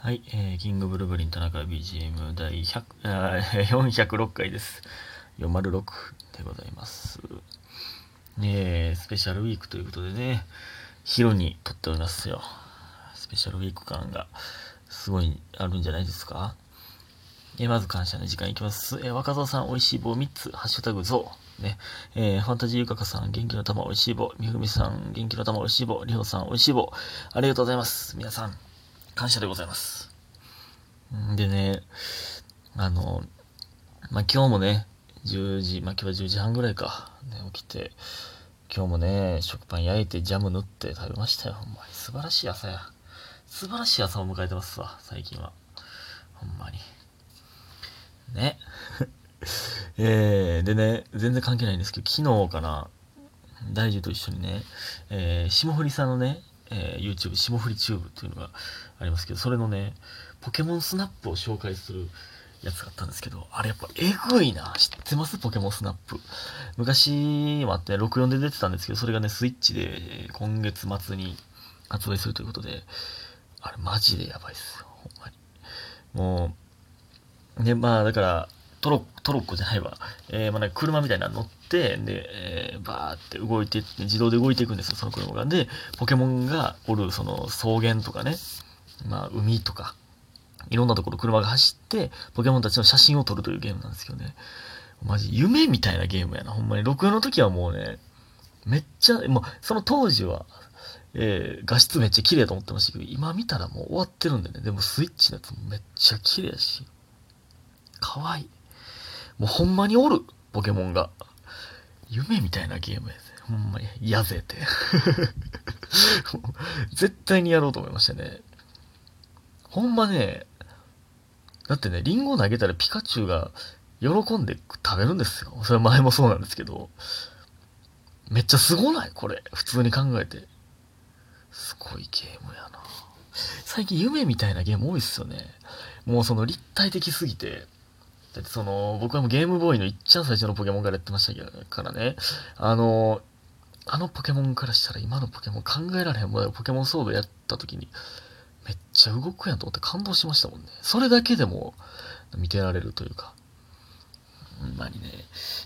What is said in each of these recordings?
はい、えー、キングブルブリン田中 BGM 第100あ406回 です。406でございます。ねえ、スペシャルウィークということでね、昼に撮っておりますよ。スペシャルウィーク感がすごいあるんじゃないですか。えーまず感謝の時間いきます。えー若造さん、美味しい棒3つ、ハッシュタグゾウ。ね。えーファンタジーゆかかさん、元気の玉美味しい棒。みふみさん、元気の玉美味しい棒。りほさん、美味しい棒。ありがとうございます。皆さん、感謝でございます。でね、あの、まあ、今日もね、10時、まあ、今日は10時半ぐらいか、ね、起きて、今日もね、食パン焼いてジャム塗って食べましたよ。ほんまに素晴らしい朝や。素晴らしい朝を迎えてますわ、最近は。ほんまに。ね。えー、でね、全然関係ないんですけど、昨日かな、大樹と一緒にね、えー、霜降りさんのね、えー YouTube、霜降りチューブっていうのがありますけど、それのね、ポケモンスナップを紹介するやつがあったんですけど、あれやっぱえぐいな。知ってます？ポケモンスナップ。昔もあって、64で出てたんですけど、それがね、スイッチで今月末に発売するということで、あれマジでやばいっすよ。ほんまに。もう、ね、まあだから、トロットロッコじゃないわ。えー、まあなんか車みたいなの乗って、で、えー、バーって動いてって、自動で動いていくんですよ、その車が。で、ポケモンがおる、その草原とかね、まあ海とか、いろんなところ車が走って、ポケモンたちの写真を撮るというゲームなんですけどね。マジ夢みたいなゲームやな。ほんまに。64の時はもうね、めっちゃ、もうその当時は、えー画質めっちゃ綺麗と思ってましたけど、今見たらもう終わってるんでね。でもスイッチのやつもめっちゃ綺麗やし、可愛い。もうほんまにおる、ポケモンが。夢みたいなゲームやで。ほんまに。やぜって。絶対にやろうと思いましたね。ほんまね、だってね、リンゴ投げたらピカチュウが喜んで食べるんですよ。それ前もそうなんですけど。めっちゃすごない？これ。普通に考えて。すごいゲームやな。最近夢みたいなゲーム多いっすよね。もうその立体的すぎて。だってその、僕はもうゲームボーイのいっちゃん最初のポケモンからやってましたけどからね。あの、あのポケモンからしたら今のポケモン考えられへんもんポケモンソードやった時に、めっちゃ動くやんと思って感動しましたもんね。それだけでも見てられるというか。ほんまにね、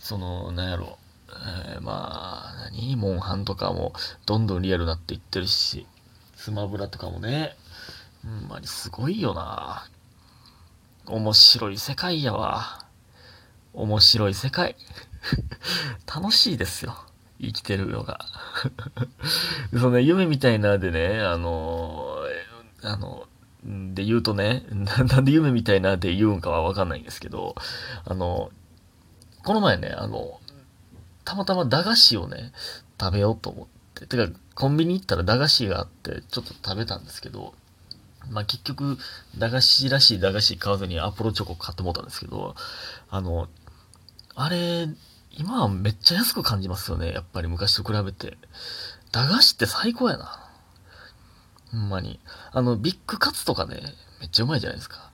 その、なんやろ、えーまあ、何？モンハンとかもどんどんリアルになっていってるし、スマブラとかもね、ほんまにすごいよな。面白い世界やわ。面白い世界。楽しいですよ。生きてるのが。そのね、夢みたいなでね、あの、えあの、で言うとね、な なんで夢みたいなで言うんかはわかんないんですけど、あの、この前ね、あの、たまたま駄菓子をね、食べようと思って、てか、コンビニ行ったら駄菓子があって、ちょっと食べたんですけど、まあ結局、駄菓子らしい駄菓子買わずにアポロチョコ買ってもらったんですけど、あの、あれ、今はめっちゃ安く感じますよね。やっぱり昔と比べて。駄菓子って最高やな。ほんまに。あの、ビッグカツとかね、めっちゃうまいじゃないですか。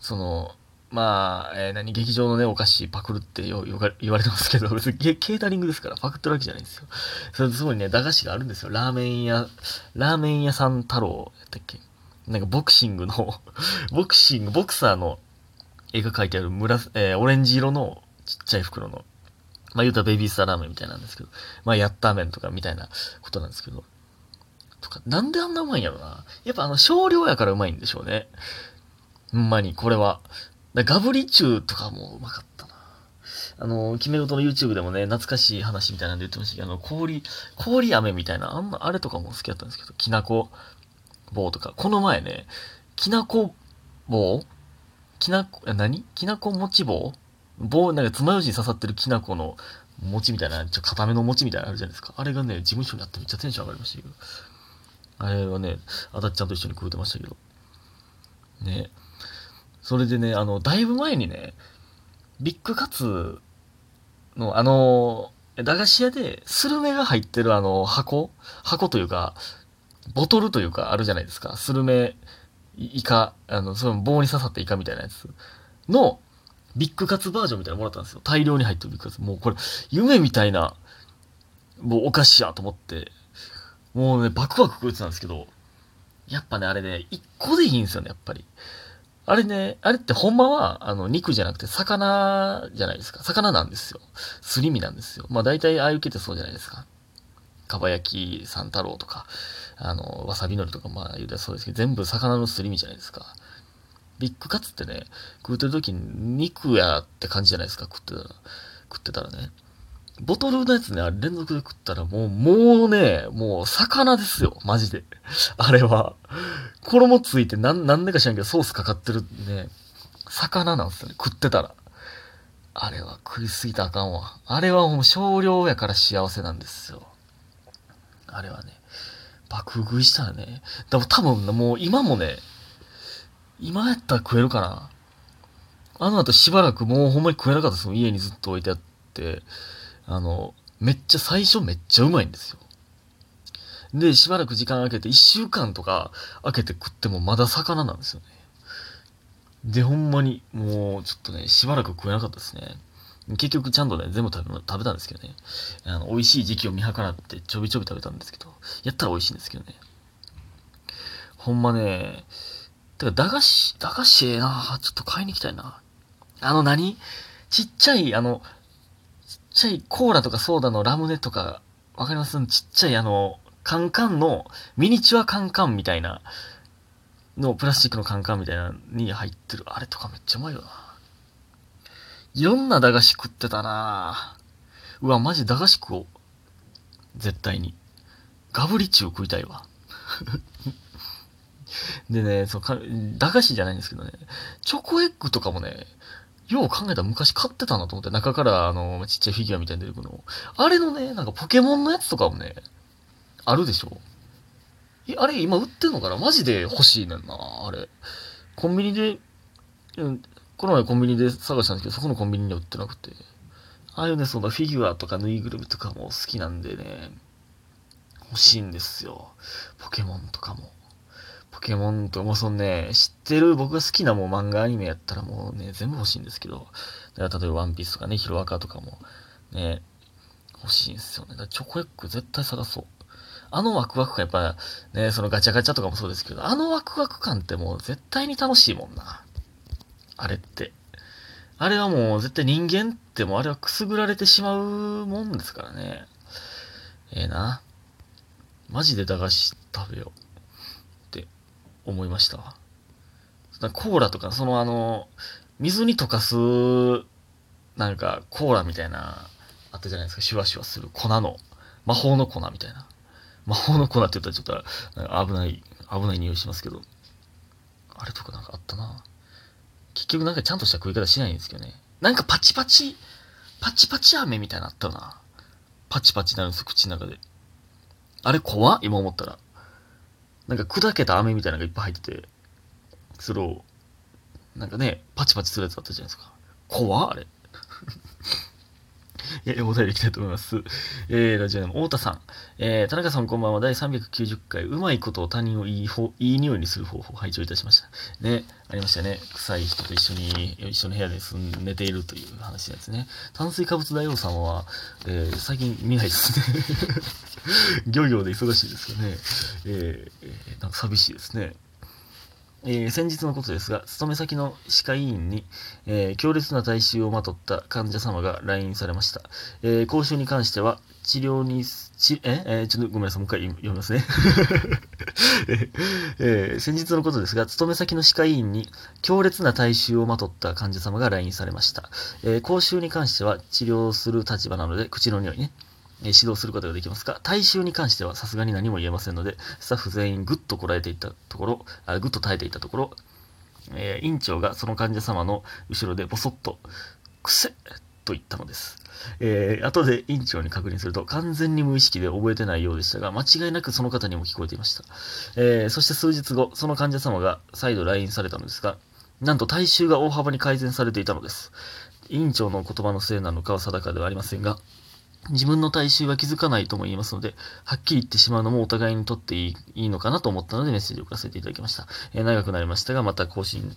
その、まあ、えー何、劇場のね、お菓子パクるってよよ言われてますけど、別にケータリングですから、パクってるわけじゃないんですよ。それすごいね、駄菓子があるんですよ。ラーメン屋、ラーメン屋さん太郎やったっけなんかボクシングの、ボクシング、ボクサーの絵が描いてある紫、えーオレンジ色のちっちゃい袋の、まあ言うたらベビースターラーメンみたいなんですけど、まあヤッター麺とかみたいなことなんですけど、とか、なんであんなうまいんやろな。やっぱあの少量やからうまいんでしょうね。ほんまに、これは。ガブリチューとかもうまかったな。あの、決め事の YouTube でもね、懐かしい話みたいなんで言ってましたけど、あの、氷、氷飴みたいな、あんな、あれとかも好きだったんですけど、きなこ棒とか。この前ね、きなこ棒？きなこ、何？きなこ餅棒？棒、なんか爪楊枝に刺さってるきなこの餅みたいな、ちょっと、固めの餅みたいなのあるじゃないですか。あれがね、事務所にあってめっちゃテンション上がりましたけど。あれはね、あたっちゃんと一緒に食うてましたけど。ね。それでね、あの、だいぶ前にね、ビッグカツの、あの、駄菓子屋で、スルメが入ってるあの、箱？箱というか、ボトルというか、あるじゃないですか。スルメ、イカ、あの、その棒に刺さったイカみたいなやつの、ビッグカツバージョンみたいなのもらったんですよ。大量に入ってるビッグカツ。もうこれ、夢みたいな、もうお菓子やと思って、もうね、バクバク食ってたんですけど、やっぱね、あれね、一個でいいんですよね、やっぱり。あれね、あれってほんまは、あの、肉じゃなくて魚じゃないですか。魚なんですよ。すり身なんですよ。まあ大体ああいう系ってそうじゃないですか。かば焼き三太郎とか、あの、わさびのりとか、まあ言うたらそうですけど、全部魚のすり身じゃないですか。ビッグカツってね、食うてる時に肉やって感じじゃないですか、食ってたら。食ってたらね。ボトルのやつね、あれ連続で食ったらもう、もうね、もう魚ですよ、マジで。あれは。衣ついてなん、なんでか知らんけどソースかかってるね、魚なんですよね、食ってたら。あれは食いすぎたらあかんわ。あれはもう少量やから幸せなんですよ。あれはね、爆食いしたらね、でも多分もう今もね、今やったら食えるかな。あの後しばらくもうほんまに食えなかったですもん。家にずっと置いてあって。あの、めっちゃ最初めっちゃうまいんですよ。で、しばらく時間空けて、1週間とか空けて食ってもまだ魚なんですよね。で、ほんまに、もう、ちょっとね、しばらく食えなかったですね。結局ちゃんとね、全部食べ食べたんですけどね。あの、美味しい時期を見計らってちょびちょび食べたんですけど、やったら美味しいんですけどね。ほんまね、てか、駄菓子、駄菓子ええなちょっと買いに行きたいな。あの何？ちっちゃい、あの、ちっちゃいコーラとかソーダのラムネとか、わかります？ちっちゃいあの、カンカンの、ミニチュアカンカンみたいな、の、プラスチックのカンカンみたいなに入ってる。あれとかめっちゃうまいよな。いろんな駄菓子食ってたなうわ、マジ駄菓子食おう。絶対に。ガブリチュー食いたいわ。でね、そうか、駄菓子じゃないんですけどね、チョコエッグとかもね、よう考えたら昔買ってたなと思って、中からあの、ちっちゃいフィギュアみたいに出てくるの。あれのね、なんかポケモンのやつとかもね、あるでしょえ、あれ今売ってんのかな？マジで欲しいねんな、あれ。コンビニで、この前コンビニで探したんですけど、そこのコンビニには売ってなくて。ああいうね、そのフィギュアとかぬいぐるみとかも好きなんでね、欲しいんですよ。ポケモンとかも。ポケモンとかもそのね、知ってる僕が好きなもう漫画アニメやったらもうね、全部欲しいんですけど、例えばワンピースとかね、ヒロアカとかもね、欲しいんですよね。だからチョコエッグ絶対探そう。あのワクワク感、やっぱね、そのガチャガチャとかもそうですけど、あのワクワク感ってもう絶対に楽しいもんな。あれって。あれはもう絶対人間ってもうあれはくすぐられてしまうもんですからね。ええ、な。マジで駄菓子食べようって。思いましたわ。コーラとか、そのあの、水に溶かす、なんか、コーラみたいな、あったじゃないですか、シュワシュワする粉の、魔法の粉みたいな。魔法の粉って言ったらちょっと危ない、危ない匂いしますけど。あれとかなんかあったな。結局なんかちゃんとした食い方しないんですけどね。なんかパチパチ、パチパチ飴みたいなあったな。パチパチなるんです、口の中で。あれ怖今思ったら。なんか砕けた飴みたいなのがいっぱい入ってて、それを、なんかね、パチパチするやつあったじゃないですか。怖あれ。いや、お便りいきたいと思います。えー、ラジオネーム、太田さん。えー、田中さんこんばんは。第390回、うまいことを他人をいい方、いい匂いにする方法を拝聴いたしました。ね、ありましたね。臭い人と一緒に、一緒の部屋で住ん寝ているという話のやつね。炭水化物大王さんは、えー、最近見ないですね。漁業で忙しいですかね。えー、なんか寂しいですね。えー、先日のことですが、勤め先の歯科医院に、えー、強烈な体臭をまとった患者様が来院されました。えー、講習に関しては、治療に、ち、え、ちょっとごめんなさい、もう一回読みますね。えー、先日のことですが、勤め先の歯科医院に強烈な体臭をまとった患者様が来院されました。え、講習に関しては治療する立場なので、口の匂いね。え指導することができますが、体臭に関してはさすがに何も言えませんので、スタッフ全員ぐっとこらえていったところ、あぐっと耐えていたところ、えー、院長がその患者様の後ろでボソッと、くせと言ったのです。えー、後で院長に確認すると完全に無意識で覚えてないようでしたが、間違いなくその方にも聞こえていました。えー、そして数日後、その患者様が再度来院されたのですが、なんと体臭が大幅に改善されていたのです。院長の言葉のせいなのかは定かではありませんが、自分の体臭は気づかないとも言いますので、はっきり言ってしまうのもお互いにとっていいのかなと思ったのでメッセージを送らせていただきました。えー、長くなりましたが、また更新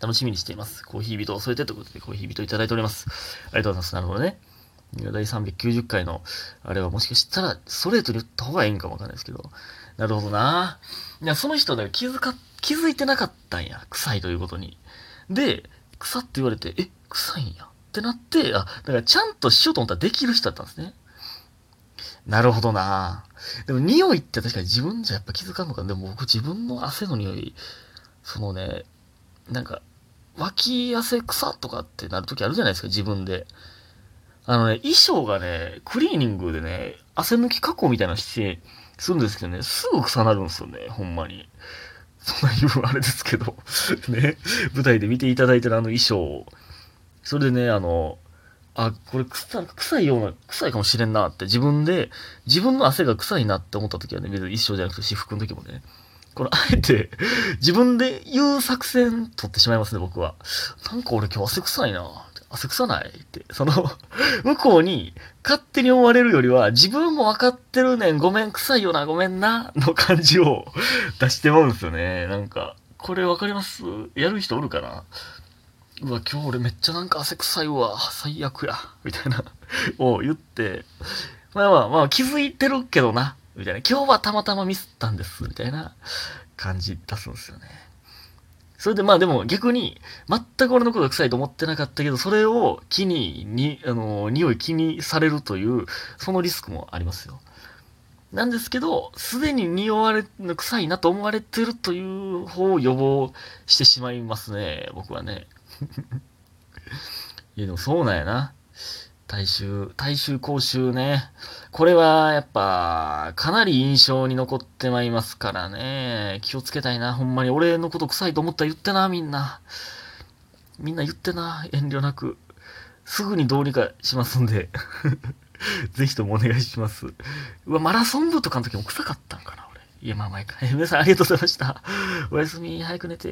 楽しみにしています。コーヒー人を添えてということで、コーヒー人いただいております。ありがとうございます。なるほどね。第390回の、あれはもしかしたら、ストレートに言った方がいいんかもわかんないですけど、なるほどな。いや、その人だ気づか、気づいてなかったんや。臭いということに。で、臭って言われて、え、臭いんや。ってなって、あ、だからちゃんとしようと思ったらできる人だったんですね。なるほどなでも匂いって確かに自分じゃやっぱ気づかんのかでも僕自分の汗の匂い、そのね、なんか、脇汗臭とかってなるときあるじゃないですか、自分で。あのね、衣装がね、クリーニングでね、汗抜き加工みたいなして、するんですけどね、すぐ臭なるんですよね、ほんまに。そんな言うあれですけど ね、舞台で見ていただいてるあの衣装それでね、あの、あ、これ臭臭いような、臭いかもしれんなって自分で、自分の汗が臭いなって思った時はね、別に衣装じゃなくて私服の時もね、これあえて自分で言う作戦取ってしまいますね、僕は。なんか俺今日汗臭いな。汗臭ないって。その向こうに勝手に思われるよりは、自分も分かってるねん、ごめん、臭いよな、ごめんな、の感じを出してまうんですよね。なんか、これ分かります？やる人おるかな？うわ、今日俺めっちゃなんか汗臭いわ、最悪や、みたいな を言って、まあまあまあ気づいてるけどな、みたいな。今日はたまたまミスったんです、みたいな感じ出すんですよね。それでまあでも逆に、全く俺のことが臭いと思ってなかったけど、それを気に、に、あの、匂い気にされるという、そのリスクもありますよ。なんですけど、すでに匂われ、臭いなと思われてるという方を予防してしまいますね、僕はね。いやでもそうなんやな。大衆、大衆講習ね。これはやっぱ、かなり印象に残ってまいりますからね。気をつけたいな。ほんまに俺のこと臭いと思ったら言ってな、みんな。みんな言ってな。遠慮なく。すぐにどうにかしますんで。ぜひともお願いします。うわ、マラソン部とかの時も臭かったんかな、俺。いや、まあ、毎回。皆さんありがとうございました。おやすみ、早く寝て。